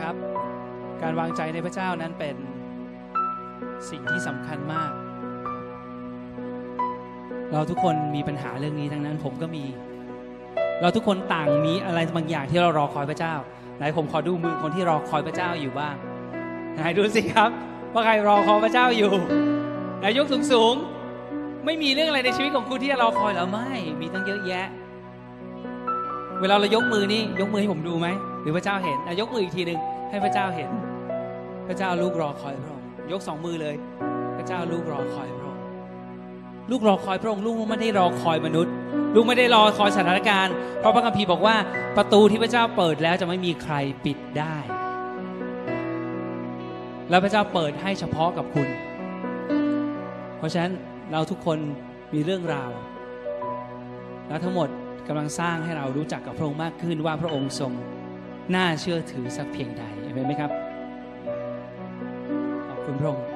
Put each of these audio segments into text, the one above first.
ครับ การวางใจในพระเจ้านั้นเป็นสิ่งที่สำคัญมาก เราทุกคนมีปัญหาเรื่องนี้ทั้งนั้นผมก็มี เราทุกคนต่างมีอะไรบางอย่างที่เรารอคอยพระเจ้าไหนผมขอดูมือคนที่รอคอยพระเจ้าอยู่บ้างไหนดูสิครับว่าใครรอคอยพระเจ้าอยู่ไหนยกสูงสูงไม่มีเรื่องอะไรในชีวิตของคุณที่จะรอคอยหรือไม่ มีตั้งเยอะแยะ เวลาเรายกมือนี่ยกมือให้ผมดูไหมหรือพระเจ้าเห็นยกมืออีกทีหนึ่ง ให้พระเจ้าเห็น พระเจ้าลูกรอคอยพระองค์ยกสองมือเลย พระเจ้าลูกรอคอยพระองค์ลูกรอคอยพระองค์ลูกไม่ได้รอคอยมนุษย์ ลูกไม่ได้รอคอยสถานการณ์เพราะพระคัมภีร์บอกว่าประตูที่พระเจ้าเปิดแล้วจะไม่มีใครปิดได้ แล้วพระเจ้าเปิดให้เฉพาะกับคุณ เพราะฉะนั้นเราทุกคนมีเรื่องราว และทั้งหมดกำลังสร้างให้เรารู้จักกับพระองค์มากขึ้นว่าพระองค์ทรงน่าเชื่อถือสักเพียงใด เห็นไหมครับ ขอบคุณพระองค์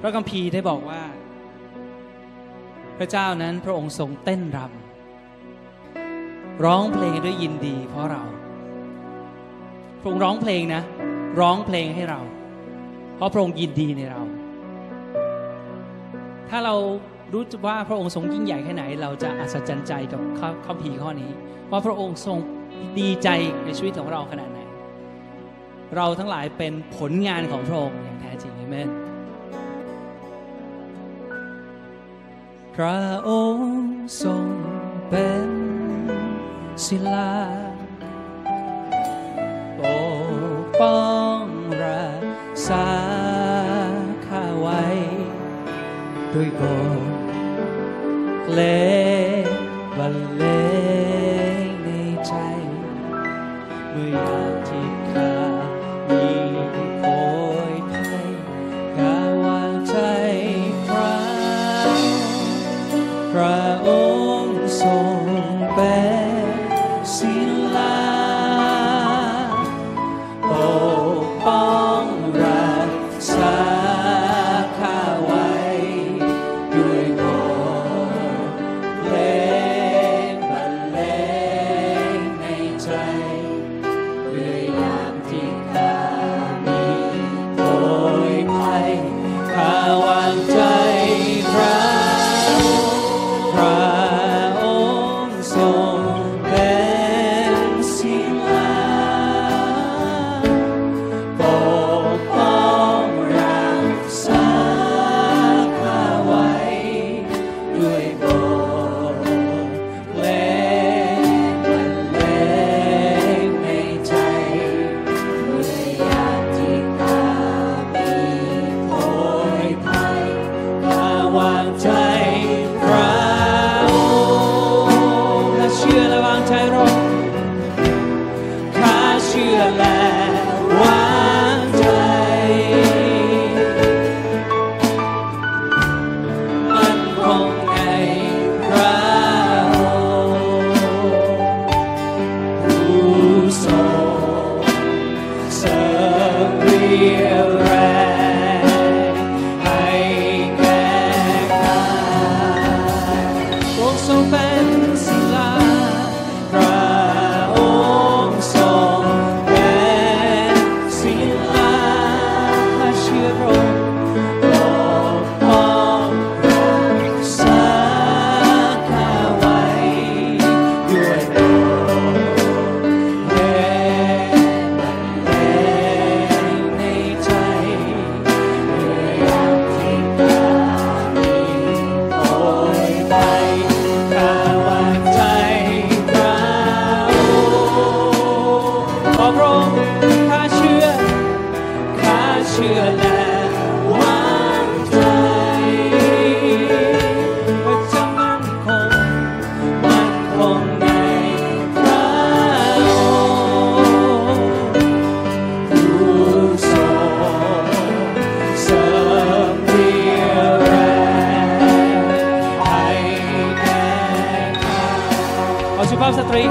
พระคัมภีร์ได้บอกว่า พระเจ้านั้นพระองค์ทรงเต้นรำร้องเพลงด้วยยินดี เพราะเราพระองค์ร้องเพลงนะ ร้องเพลงให้เรา เพราะพระองค์ยินดีในเรา ถ้าเรารู้ว่าพระองค์ทรงยิ่งใหญ่แค่ไหน เราจะอัศจรรย์ใจกับคัมภีร์ข้อนี้ ว่าพระองค์ทรง ดีใจในชีวิตของเราขนาดไหน เราทั้งหลายเป็นผลงานของพระองค์อย่างแท้จริงเอเมนพระองค์ทรงเป็นศิลาปกป้องรักษาข้าไว้ ด้วยบทเพล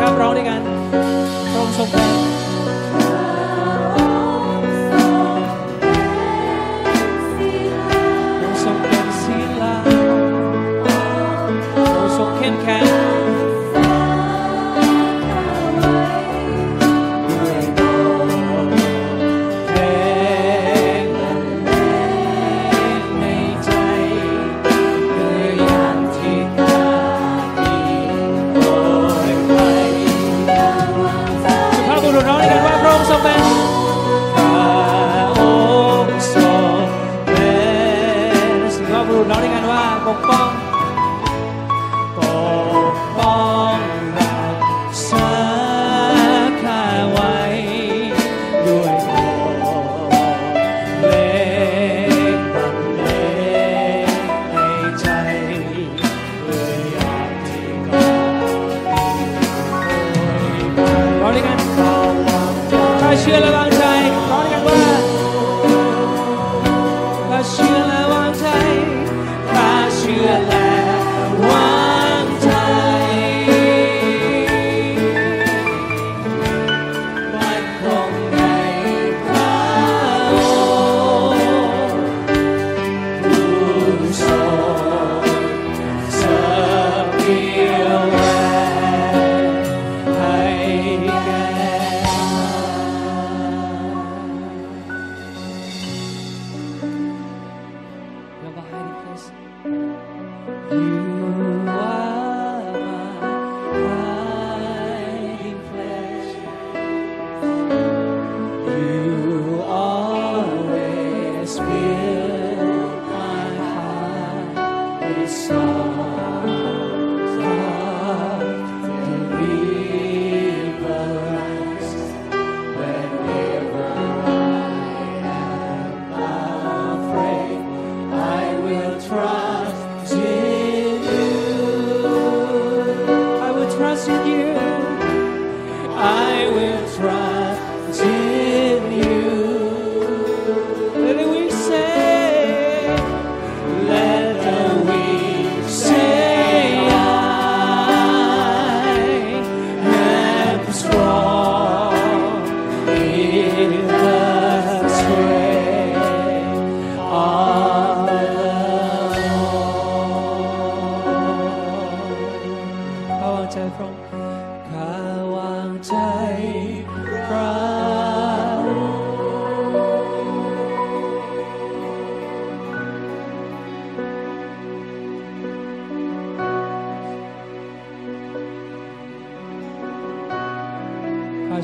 ครับร้องด้วยกันพระองค์ทรงเป็น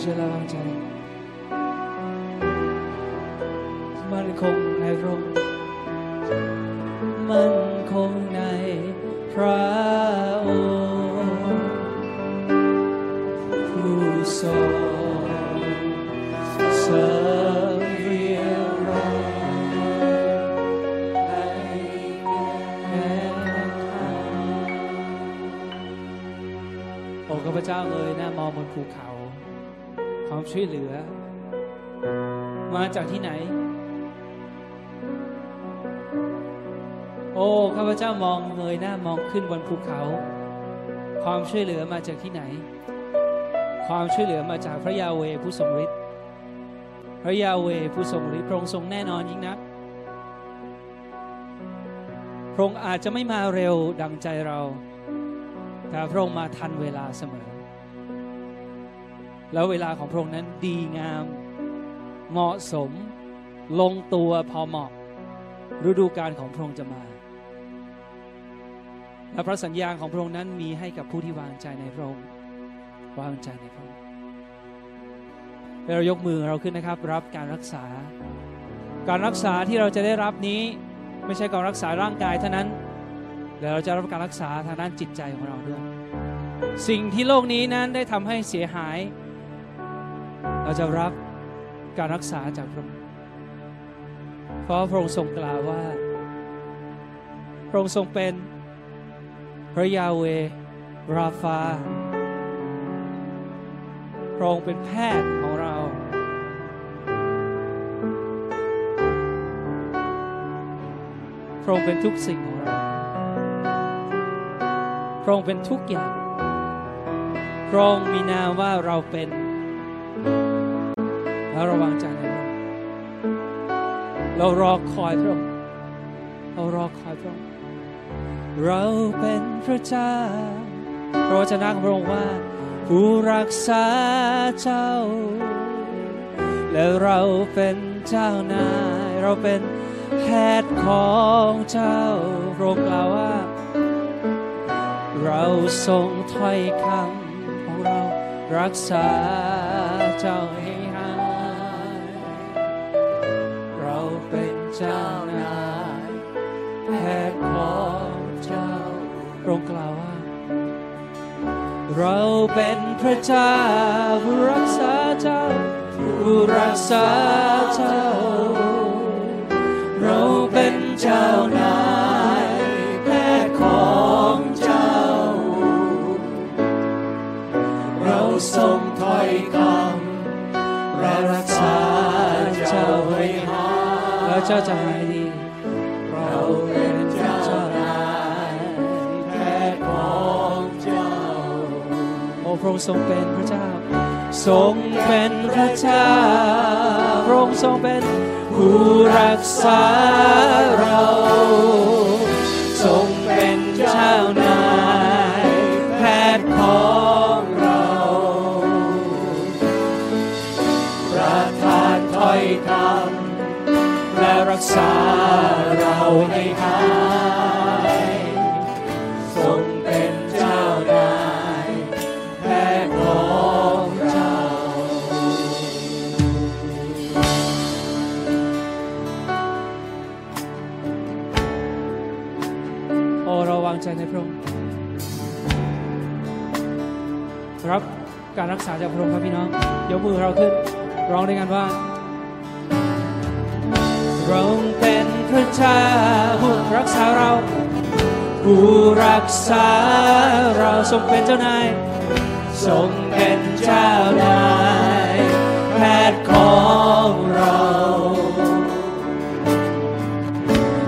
เชื่อและวางใจมันคงในพระองค์มันคงในพระองค์ผู้ทรงเสบียงแรงให้แก่ข้าโอ้ข้าพเจ้าเอ่ยหน้ามองบนภูเขา ช่วยเหลือ มาจากที่ไหน โอ้ข้าพเจ้ามองเงยหน้ามองขึ้นบนภูเขา ความช่วยเหลือมาจากที่ไหน ความช่วยเหลือมาจากพระยาเวผู้ทรงฤทธิ์พระยาเวผู้ทรงฤทธิ์พระองค์ทรงแน่นอนยิ่งนักพระองค์อาจจะไม่มาเร็วดังใจเรา แต่พระองค์มาทันเวลาเสมอ แล้วเวลาของพระองค์นั้นดีงาม เหมาะสม ลงตัวพอเหมาะ ฤดูกาลของพระองค์จะมา และพระสัญญาของพระองค์นั้นมีให้กับผู้ที่วางใจในพระองค์วางใจในพระองค์เรายกมือเราขึ้นนะครับ รับการรักษา การรักษาที่เราจะได้รับนี้ไม่ใช่การรักษาร่างกายเท่านั้นแต่เราจะรับการรักษาทางด้านจิตใจของเราด้วย สิ่งที่โลกนี้นั้นได้ทำให้เสียหาย เราจะรับการรักษาจากพระองค์เพราะพระองค์ทรงกล่าวว่า พระองค์ทรงเป็นพระยาเวราฟา พระองค์เป็นแพทย์ของเรา พระองค์เป็นทุกสิ่งของเรา พระองค์เป็นทุกอย่าง พระองค์มีนามว่าเราเป็น แล้วราวางใจในพระองค์เรารอคอยพระองค์เรารอคอยพระองค์เราเป็นพระเจ้าพระวจนะของพระองค์ว่า ผู้รักษาเจ้า และเราเป็นเจ้านาย เราเป็นแพทย์ของเจ้าพระองค์กล่าวว่า เราทรงถ้อยคำของเรารักษาเจ้าเอง พระองค์กล่าวว่า เราเป็นพระเจ้าผู้รักษาเจ้าผู้รักษาเจ้า เราเป็นเจ้านายแพทย์ของเจ้า เราทรงถอยคำและรักษาเจ้าให้หายแล้วเจ้าจะหาย ระองค์ทรงเป็นพระเจ้า ทรงเป็นพระเจ้า พระองค์ทรงเป็นผู้รักษาเรา ทรงเป็นเจ้านายแพทย์ของ ษาจากพระองค์ครับพี่น้องยกมือเราขึ้นร้องด้วยกันว่าเราเป็นพระเจ้าผู้รักษาเราผู้รักษาเราทรงเป็นเจ้านายทรงเป็นเจ้านายแพทย์ของเรา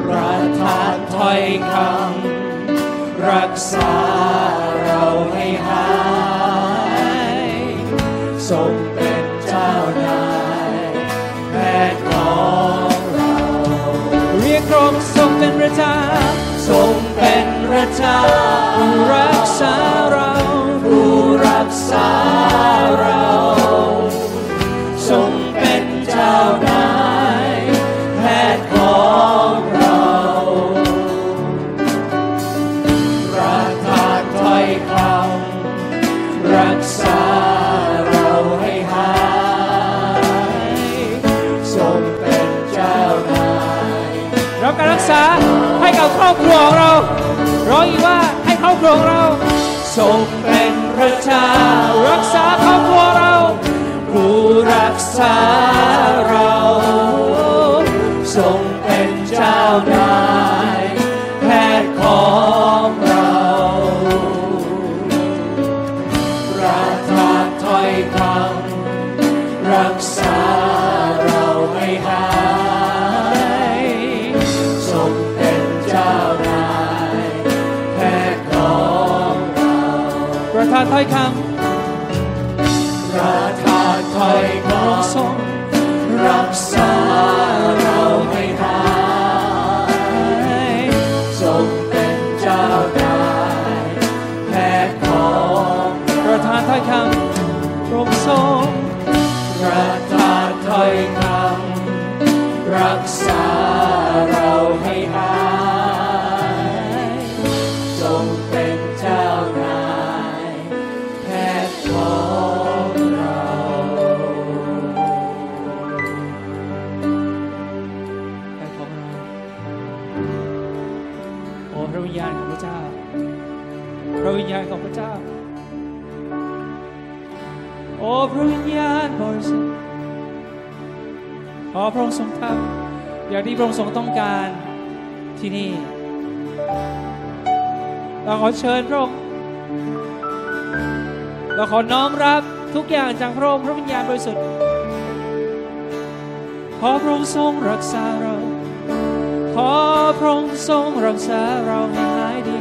ประทานถ้อยคำรักษาเรา ทรงเป็นเจ้านายแม่ของเรา เรียกร้องทรงเป็นพระเจ้าทรงเป็นพระเจ้า ของเราร้องอีกว่าให้ครอบครัวของเราทรงเป็นพระเจ้ารักษาครอบครัวเราผู้รักษาเราทรงเป็นเจ้านา ที่นี่เราขอเชิญพระองค์เราขอน้อมรับทุกอย่างจากพระองค์พระวิญญาณบริสุทธิ์ขอพระองค์ทรงรักษาเรา ขอพระองค์ทรงรักษาเราให้หายดี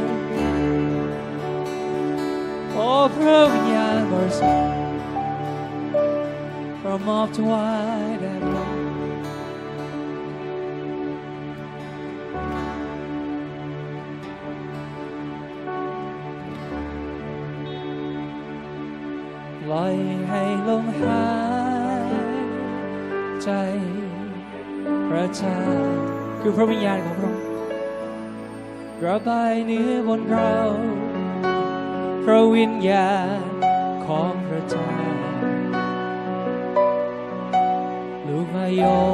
โอ้พระวิญญาณบริสุทธิ์เรามอบถวายแด่ ล่อยให้ลมหายใจพระเจ้าคือพระวิญญาณของพระองค์ระบายเนื้อบนเรา พระวิญญาณของพระเจ้าลูกมายอ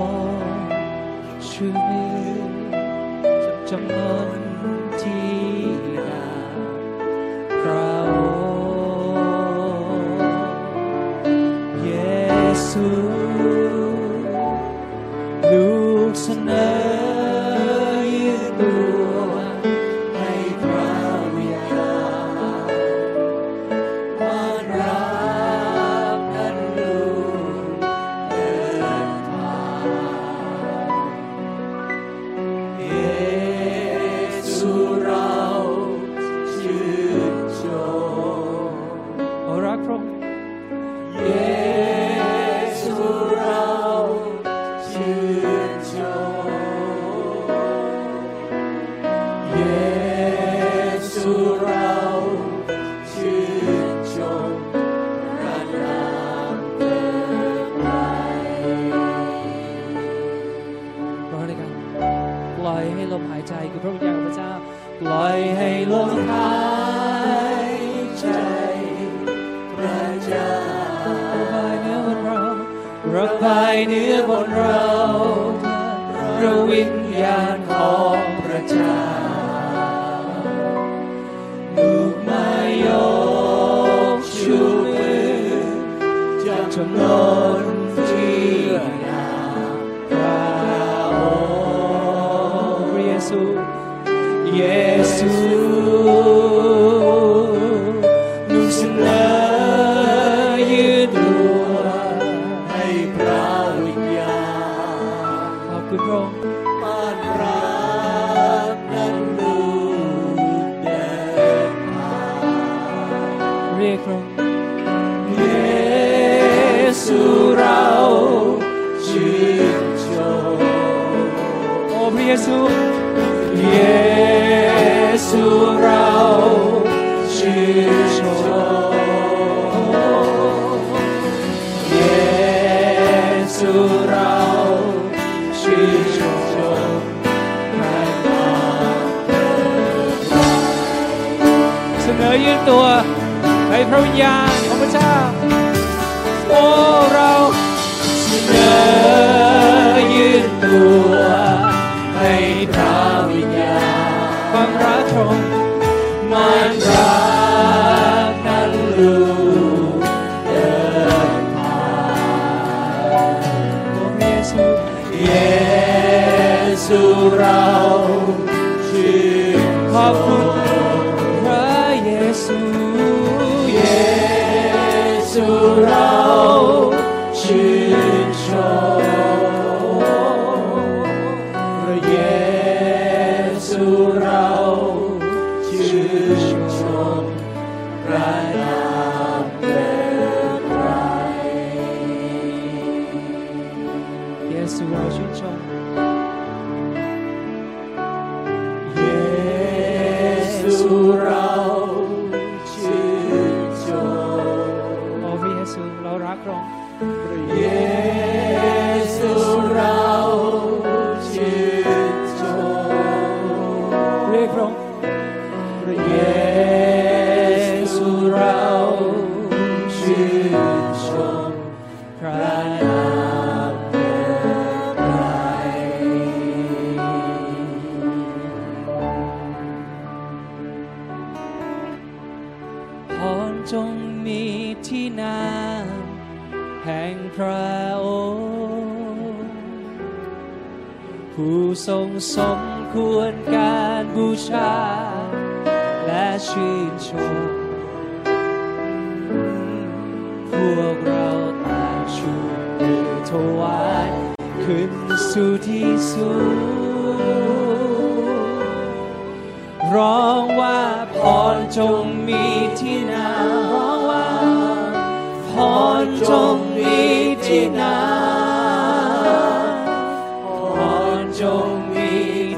จงมี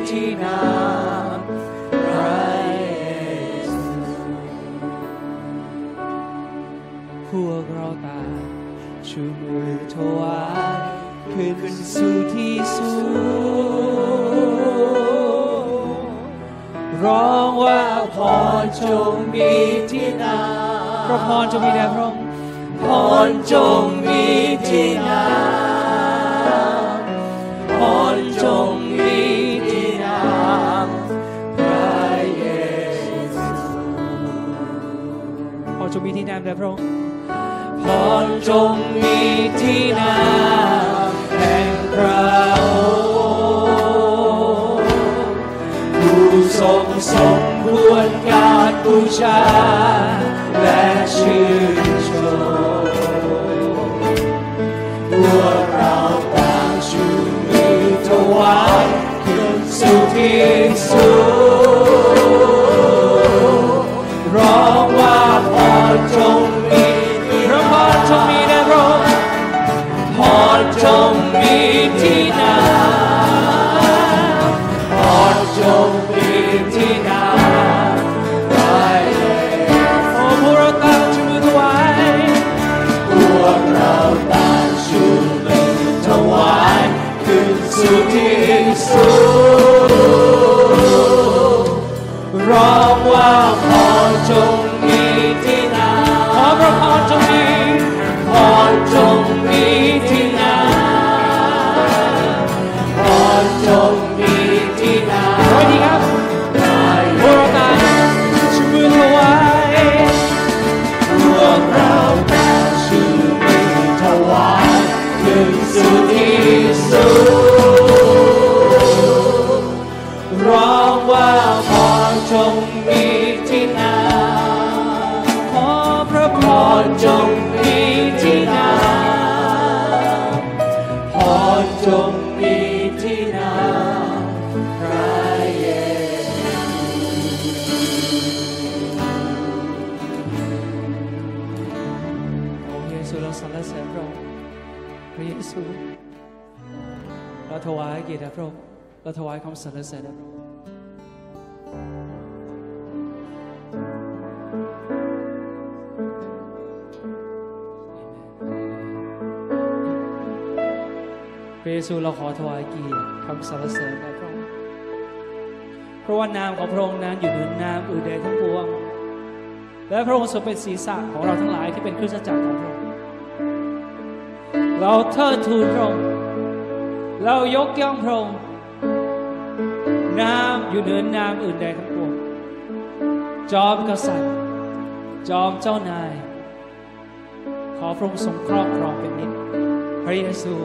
ที่นามพระเยซูพวกเราตาชูมือถวายขึ้นสู่ที่สูงร้องว่าพรจงมีที่นามพระพรจงมีแด่พระองค์พรจงมีที่นาม จงมีที่นามพระเยซูพงมีมระองจงมีที่นามแห่งพระองค์ผู้ทรงทรควรการบูชาและชื่อ สู่ ร สรรเสริญพระองค์พระเยซูเราขอถวายเกียรติคำสรรเสริญแด่พระองค์เพราะว่านามของพระองค์นั้นอยู่เหนือนามอื่นใดทั้งปวง และพระองค์ทรงเป็นศีรษะของเราทั้งหลายที่เป็นคริสตจักรของพระองค์ เราเทิดทูนพระองค์ เรายกย่องพระองค์ นามอยู่เหนือนามอื่นใดทั้งปวงจอมกษัตริย์ จอมเจ้านาย ขอพระองค์ทรงครอบครองเป็นนิจพระเยซู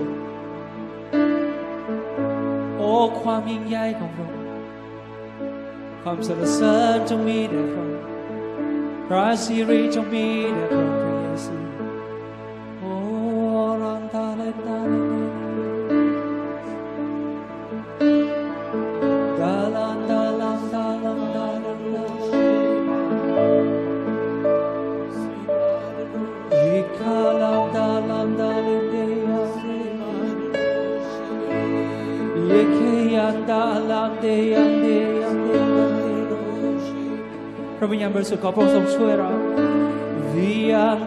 โอ้ความยิ่งใหญ่ของพระองค์ความสรรเสริญจงมีแด่พระองค์พระสิริจงมีแด่พระองค์พระเยซู พระวิญญาณ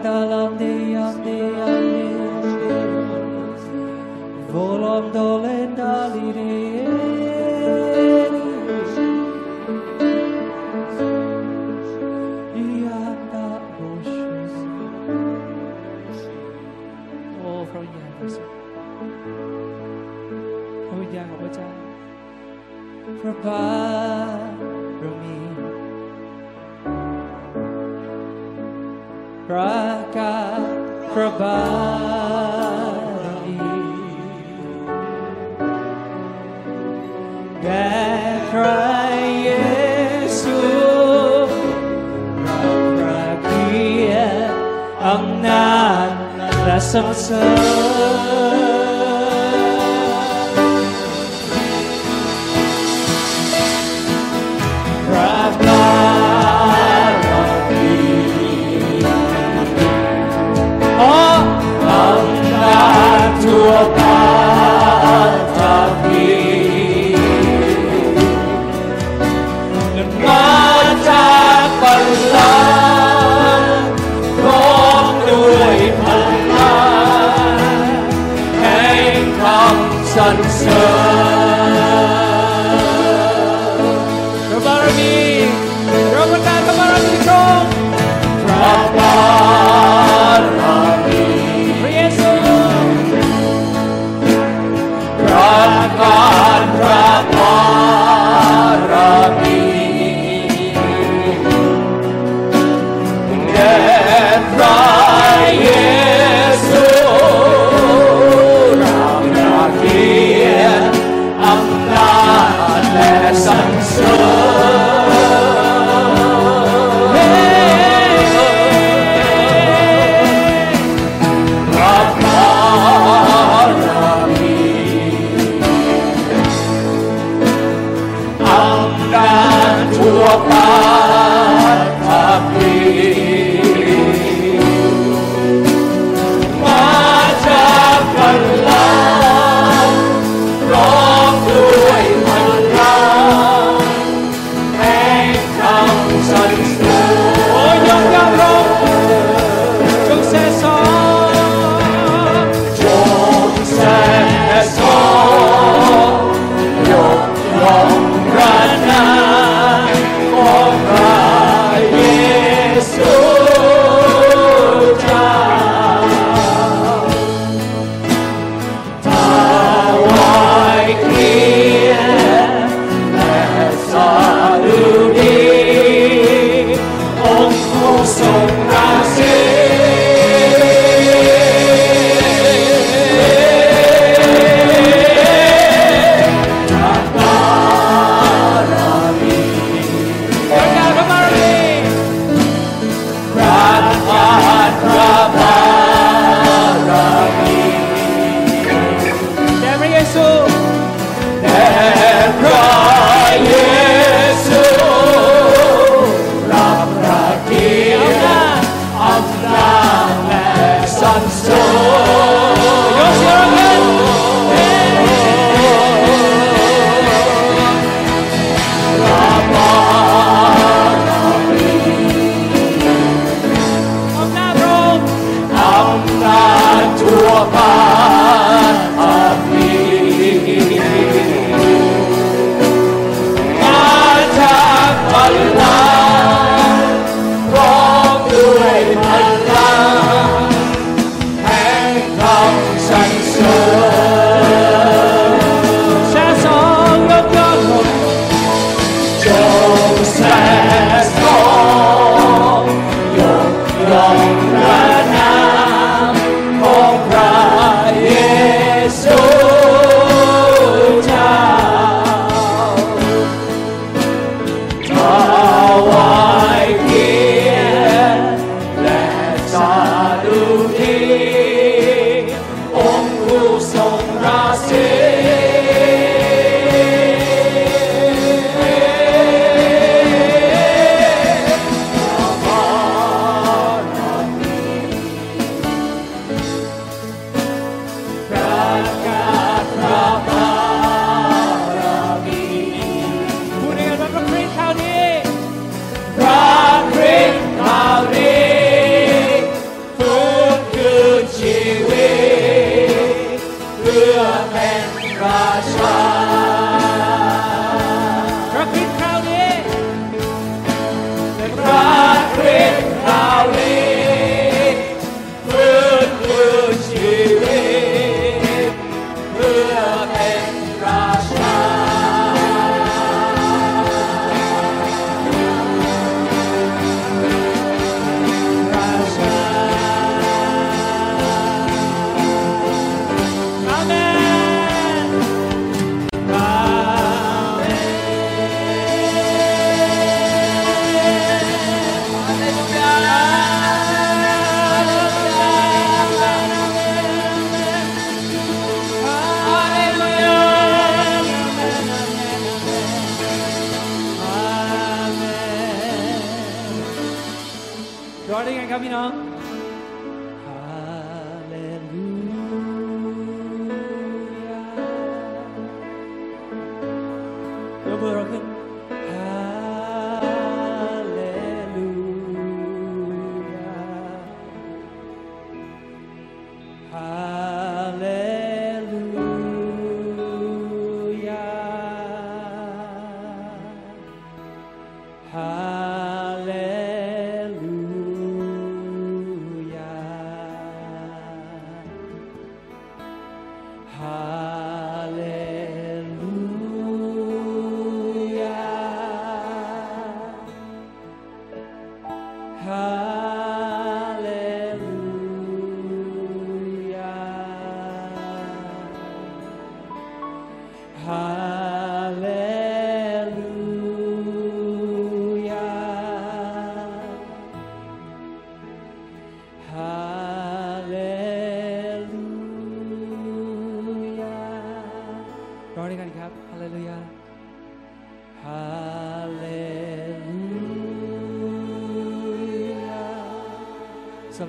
บ แล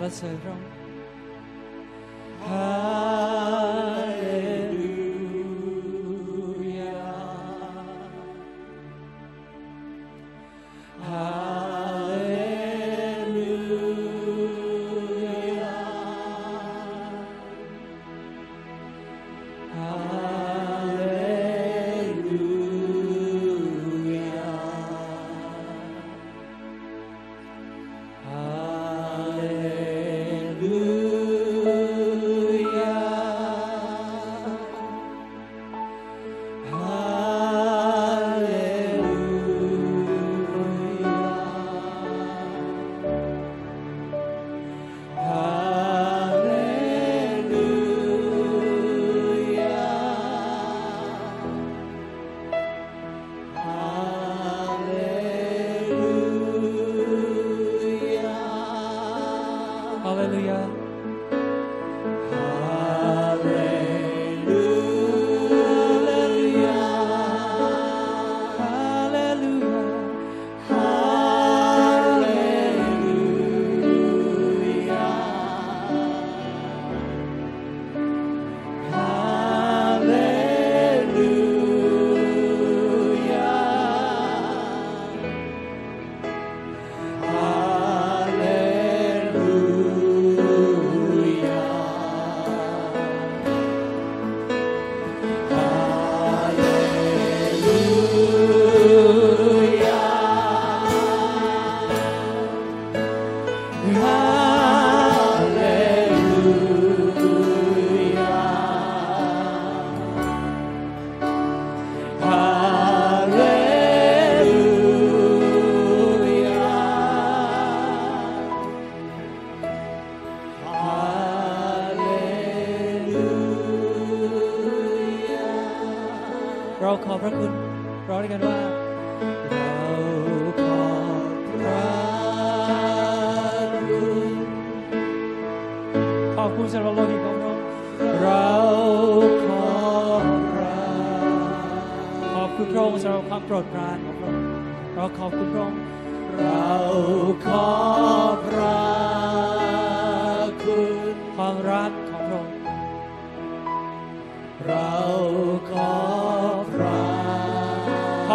was so wrong.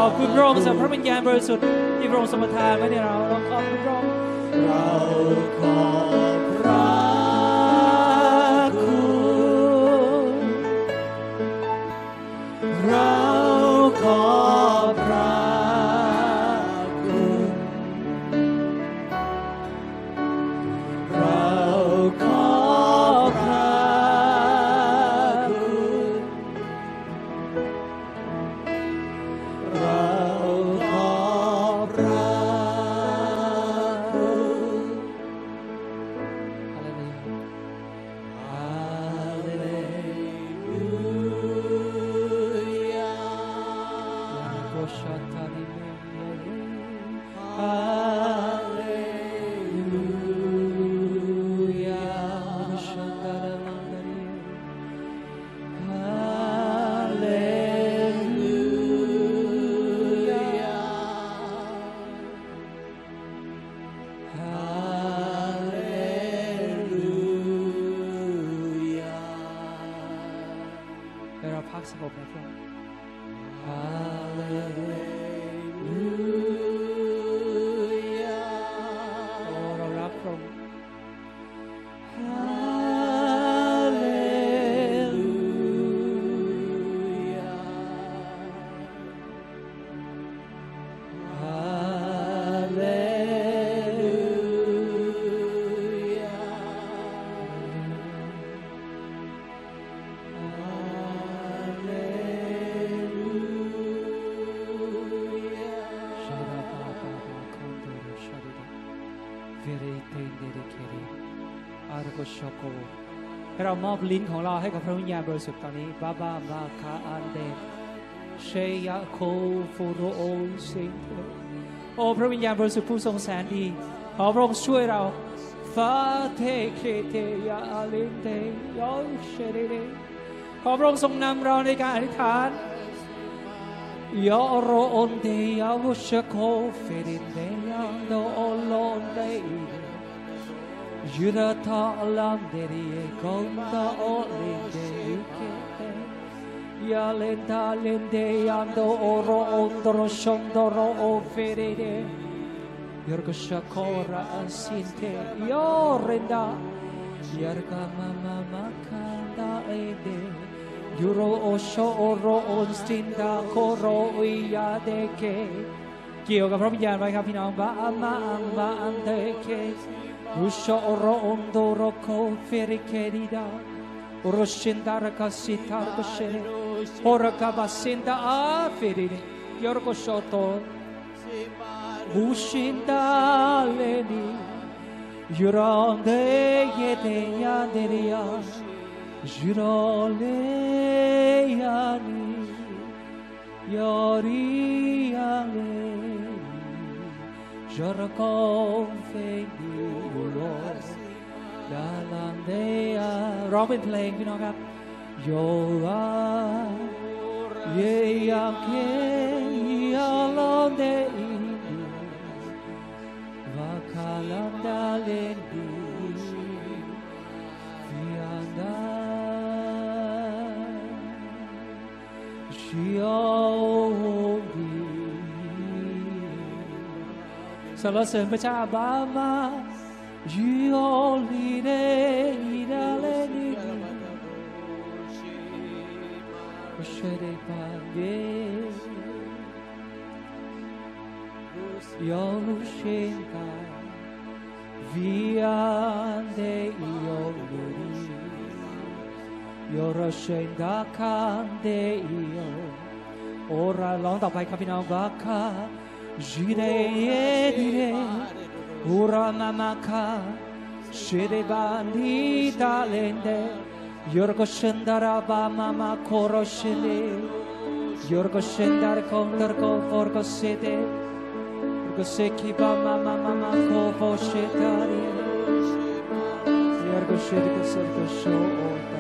ขอบคุณพระองค์สำหรับพระวิญญาณบริสุทธิ์ที่พระองค์ทรงประทานไว้ในเราเราขอบคุณพระองค์เราขอ ให้เรามอบลิ้นของเราให้กับพระวิญญาณบริสุทธิ์ตอนนี้บาบาบาคาอันเดเชยาโคฟูโรโอสิงโอพระวิญญาณบริสุทธิ์ผู้ทรงแสนดี ขอพระองค์ช่วยเราฟาเทเคเทยาอาลินเตยอเชเดเดขอพระองค์ทรงนำเราในการอธิษฐานยอโรออนเดยาวุชโคเฟรินเดยาโดโอโลนเด Yurata alanderie konda olinde ikete Yalenda lende yando oro ondoro shondoro oferede Yorga shakora asinte yorenda Yarga mama makanda ede Yuro osho oro onstinda koro uyadeke เกี่ยวกับพระวิญญาณไว้ครับพี่น้องบาอามาอัมบาอันเดเค รุชโอโรอนโดโรโคเฟริเคดิดาโรชิ Dalandea ร้องเป็นเพลงพี่น้องครับ Yoa Ye Yake Yalonde Indi Vakalanda Lendi Fianda Shiobi สรรเสริญพระเจ้าบามายูโอลีเดอีดาลนีเชเดปาเยยอลุเชนตาวิอันดอีโอลูรี Yoro shenda kande iyo โอราร้องต่อไปครับพี่น้องบาคาจิเรเยดิเรอุราชิเรบันดีตาเลเดยอร์กชันดาราบามา มาโคโรชิเลยอร์กชันดาร์คอนดาร์โคฟอร์กเซเดยอร์กเซคิบามามามามาโคโฟเชตารียอร์กเชดิกเซอร์ก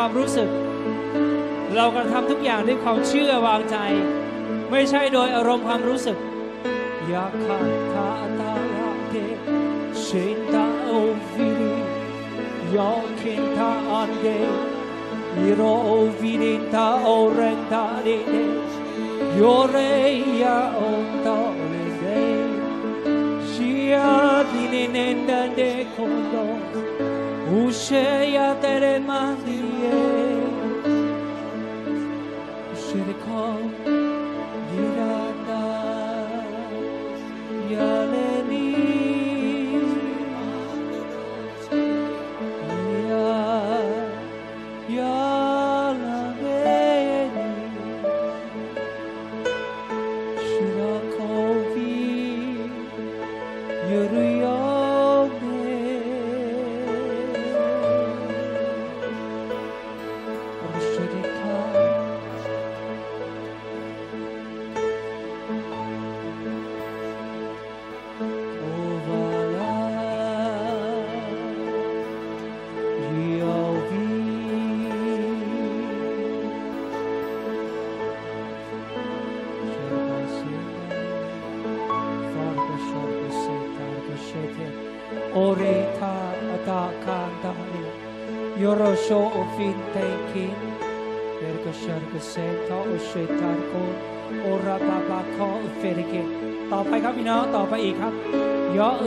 ความรู้สึก เรากระทำทุกอย่างด้วยความเชื่อวางใจ ไม่ใช่โดยอารมณ์ความรู้สึกยาคาทาตาลาเกเชนตาโอวิริยอเคนทาอันเดยิโรโอวิริตาโอเรนตาเดเดโยเรยาโอตาเลเด Shia di ne ne da de kondo Uscea Usheya tere mandiliye Ushere kol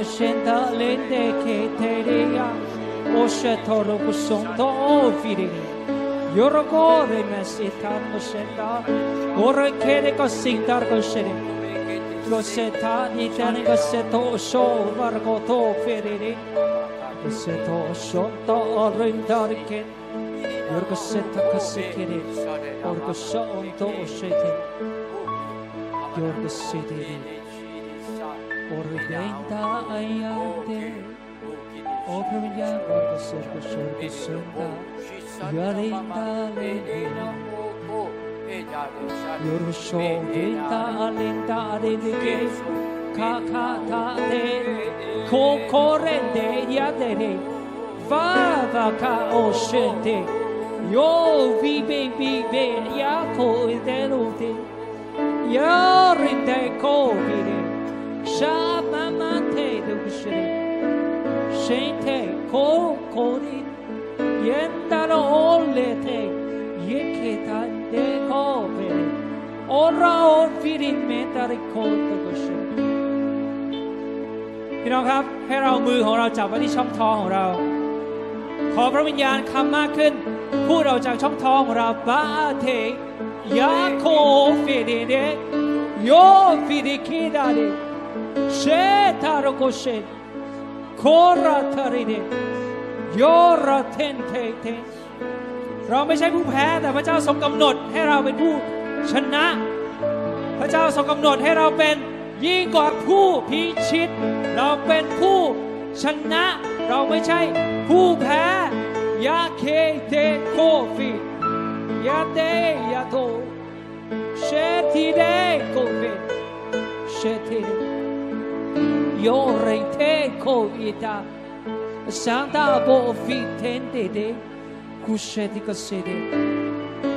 ยอเชนเตเลนเดเคเทเรียโอเชโทโรกุส งโตโอฟิริยอรโกเรเมสิตามโอเชนตา 샤마마테 도구시리 셴테 고고리 옛날로 올레테 예케단데 고베 오라온 피리 메타리 코도구시 พี่น้องครับให้เรามือของเราจับไว้ที่ช่องท้องของเรา ขอพระวิญญาณคำมากขึ้นพูดเอาจากช่องท้องของเราบาเทยาโคฟิเดเดโยฟิเดคิดาเด Shetaro koshet. Kora taride. Yora tente te. เราไม่ใช่ผู้แพ้แต่พระเจ้าทรงกำหนดให้เราเป็นผู้ชนะ พระเจ้าทรงกำหนดให้เราเป็นยิ่งกว่าผู้พิชิต เราเป็นผู้ชนะ เราไม่ใช่ผู้แพ้ยาเคเทโคฟิยาเตยาโตเชติเดโคฟิเชติเด Yore te ko ita. Santa bo fi tende de. Kushedi kasede.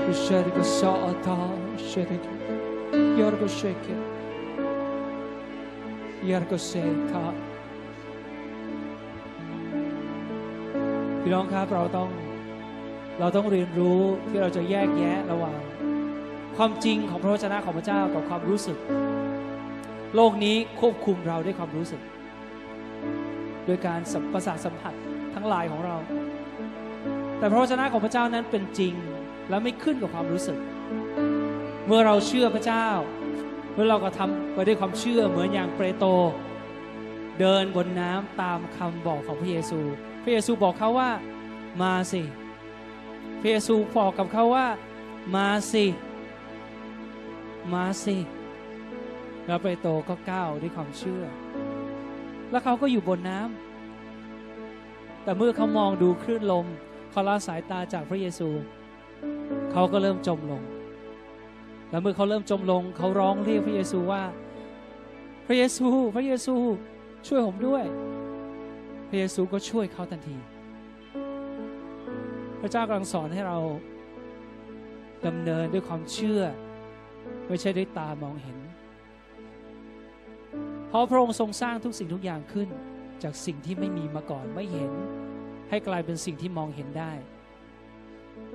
Kushedi kasata. Shedi. Yorgo sheke. Yorgo seka. พี่น้องครับเราต้องเราต้องเรียนรู้ที่เราจะแยกแยะระหว่าง ความจริงของพระวจนะของพระเจ้ากับความรู้สึก โลกนี้ควบคุมเราด้วยความรู้สึก โดยการสัมประสาทสัมผัสทั้งหลายของเรา แต่พระวจนะของพระเจ้านั้นเป็นจริงและไม่ขึ้นกับความรู้สึก เมื่อเราเชื่อพระเจ้า เมื่อเราก็ทำไปด้วยความเชื่อเหมือนอย่างเปโตรเดินบนน้ำตามคำบอกของพระเยซู พระเยซูบอกเขาว่ามาสิ พระเยซูบอกกับเขาว่ามาสิ มาสิ แล้วเปโตรก็ก้าวด้วยความเชื่อ แล้วเขาก็อยู่บนน้ำแต่เมื่อเขามองดูคลื่นลมเขาละสายตาจากพระเยซู เขาก็เริ่มจมลง และเมื่อเขาเริ่มจมลง เขาร้องเรียกพระเยซูว่า พระเยซู พระเยซู ช่วยผมด้วย พระเยซูก็ช่วยเขาทันที พระเจ้ากำลังสอนให้เราดำเนินด้วยความเชื่อ ไม่ใช่ด้วยตามองเห็น ราะพระองค์ทรงสร้างทุกสิ่งทุกอย่างขึ้น จากสิ่งที่ไม่มีมาก่อนไม่เห็น ให้กลายเป็นสิ่งที่มองเห็นได้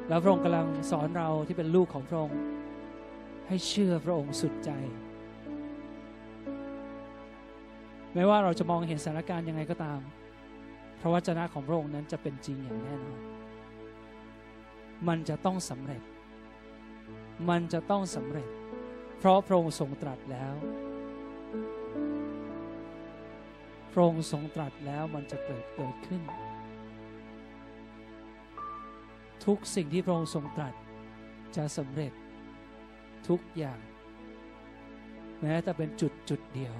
แล้วพระองค์กำลังสอนเราที่เป็นลูกของพระองค์ ให้เชื่อพระองค์สุดใจ ไม่ว่าเราจะมองเห็นสถานการณ์ยังไงก็ตาม พระวจนะของพระองค์นั้นจะเป็นจริงอย่างแน่นอนมันจะต้องสำเร็จ มันจะต้องสำเร็จ เพราะพระองค์ทรงตรัสแล้ว พระองค์ทรงตรัสแล้วมันจะเกิดเกิดขึ้น ทุกสิ่งที่พระองค์ทรงตรัสจะสำเร็จทุกอย่าง แม้แต่เป็นจุดจุดเดียว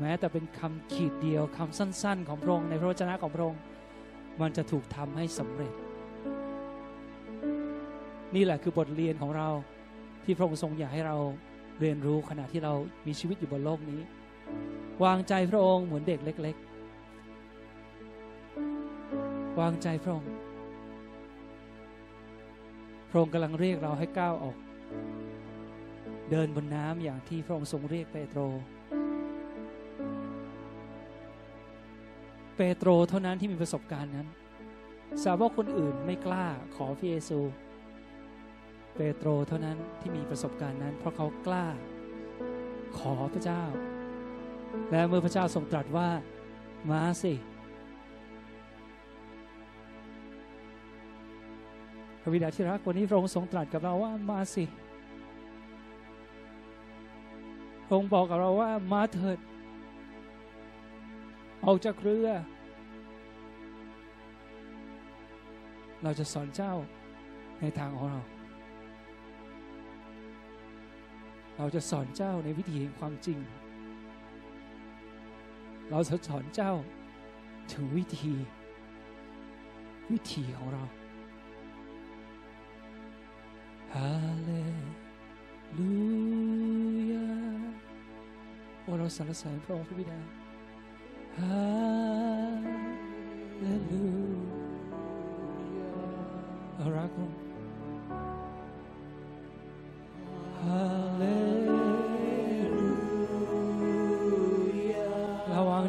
แม้แต่เป็นคำขีดเดียวคำสั้น ๆ ของพระองค์ในพระวจนะของพระองค์มันจะถูกทำให้สำเร็จ นี่แหละคือบทเรียนของเราที่พระองค์ทรงอยากให้เราเรียนรู้ขณะที่เรามีชีวิตอยู่บนโลกนี้ วางใจพระองค์เหมือนเด็กเล็ก ๆ วางใจพระองค์พระองค์กำลังเรียกเราให้ก้าวออก เดินบนน้ำอย่างที่พระองค์ทรงเรียกเปโตร เปโตรเท่านั้นที่มีประสบการณ์นั้น สาวกคนอื่นไม่กล้าขอพระเยซู เปโตรเท่านั้นที่มีประสบการณ์นั้น เพราะเขากล้าขอพระเจ้า และเมื่อพระเจ้าทรงตรัสว่ามาสิ พระบิดาที่รักวันนี้พระองค์ทรงตรัสกับเราว่ามาสิ พระองค์บอกกับเราว่ามาเถิด ออกจากเรือ เราจะสอนเจ้าในทางของเรา เราจะสอนเจ้าในวิธีแห่งความจริง เราจะสอนเจ้าถึงวิธี วิธีของเราฮาเลลูยาโอ้เราสรรเสริญพระองค์พระบิดาฮาเลลูเรารักพระองค์ฮา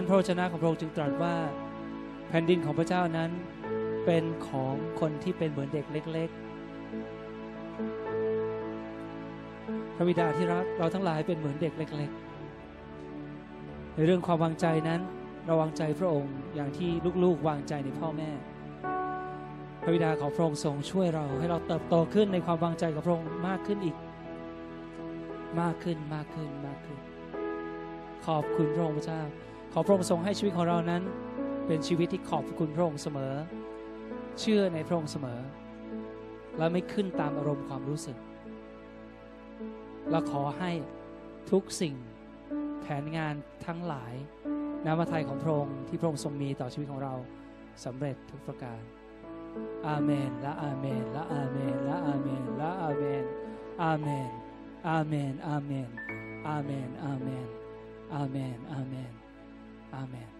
นั้นพระวจนะของพระองค์จึงตรัสว่าแผ่นดินของพระเจ้านั้นเป็นของคนที่เป็นเหมือนเด็กเล็ก ๆ พระบิดาที่รักเราทั้งหลายเป็นเหมือนเด็กเล็ก ๆ ในเรื่องความวางใจนั้นเราวางใจพระองค์อย่างที่ลูกๆวางใจในพ่อแม่ พระบิดาของพระองค์ทรงช่วยเราให้เราเติบโตขึ้นในความวางใจกับพระองค์มากขึ้นอีก มากขึ้นมากขึ้นมากขึ้น ขอบคุณพระองค์พระเจ้า ขอพระองค์ทรงให้ชีวิตของเรานั้น เป็นชีวิตที่ขอบคุณพระองค์เสมอ เชื่อในพระองค์เสมอ และไม่ขึ้นตามอารมณ์ความรู้สึก และขอให้ทุกสิ่งแผนงานทั้งหลายน้ำพระทัยของพระองค์ที่พระองค์ทรงมีต่อชีวิตของเราสำเร็จทุกประการ อาเมน และอาเมน และอาเมน และอาเมน และอาเมน อาเมน อาเมน อาเมน อาเมน อาเมน อาเมน อาเมน Amen.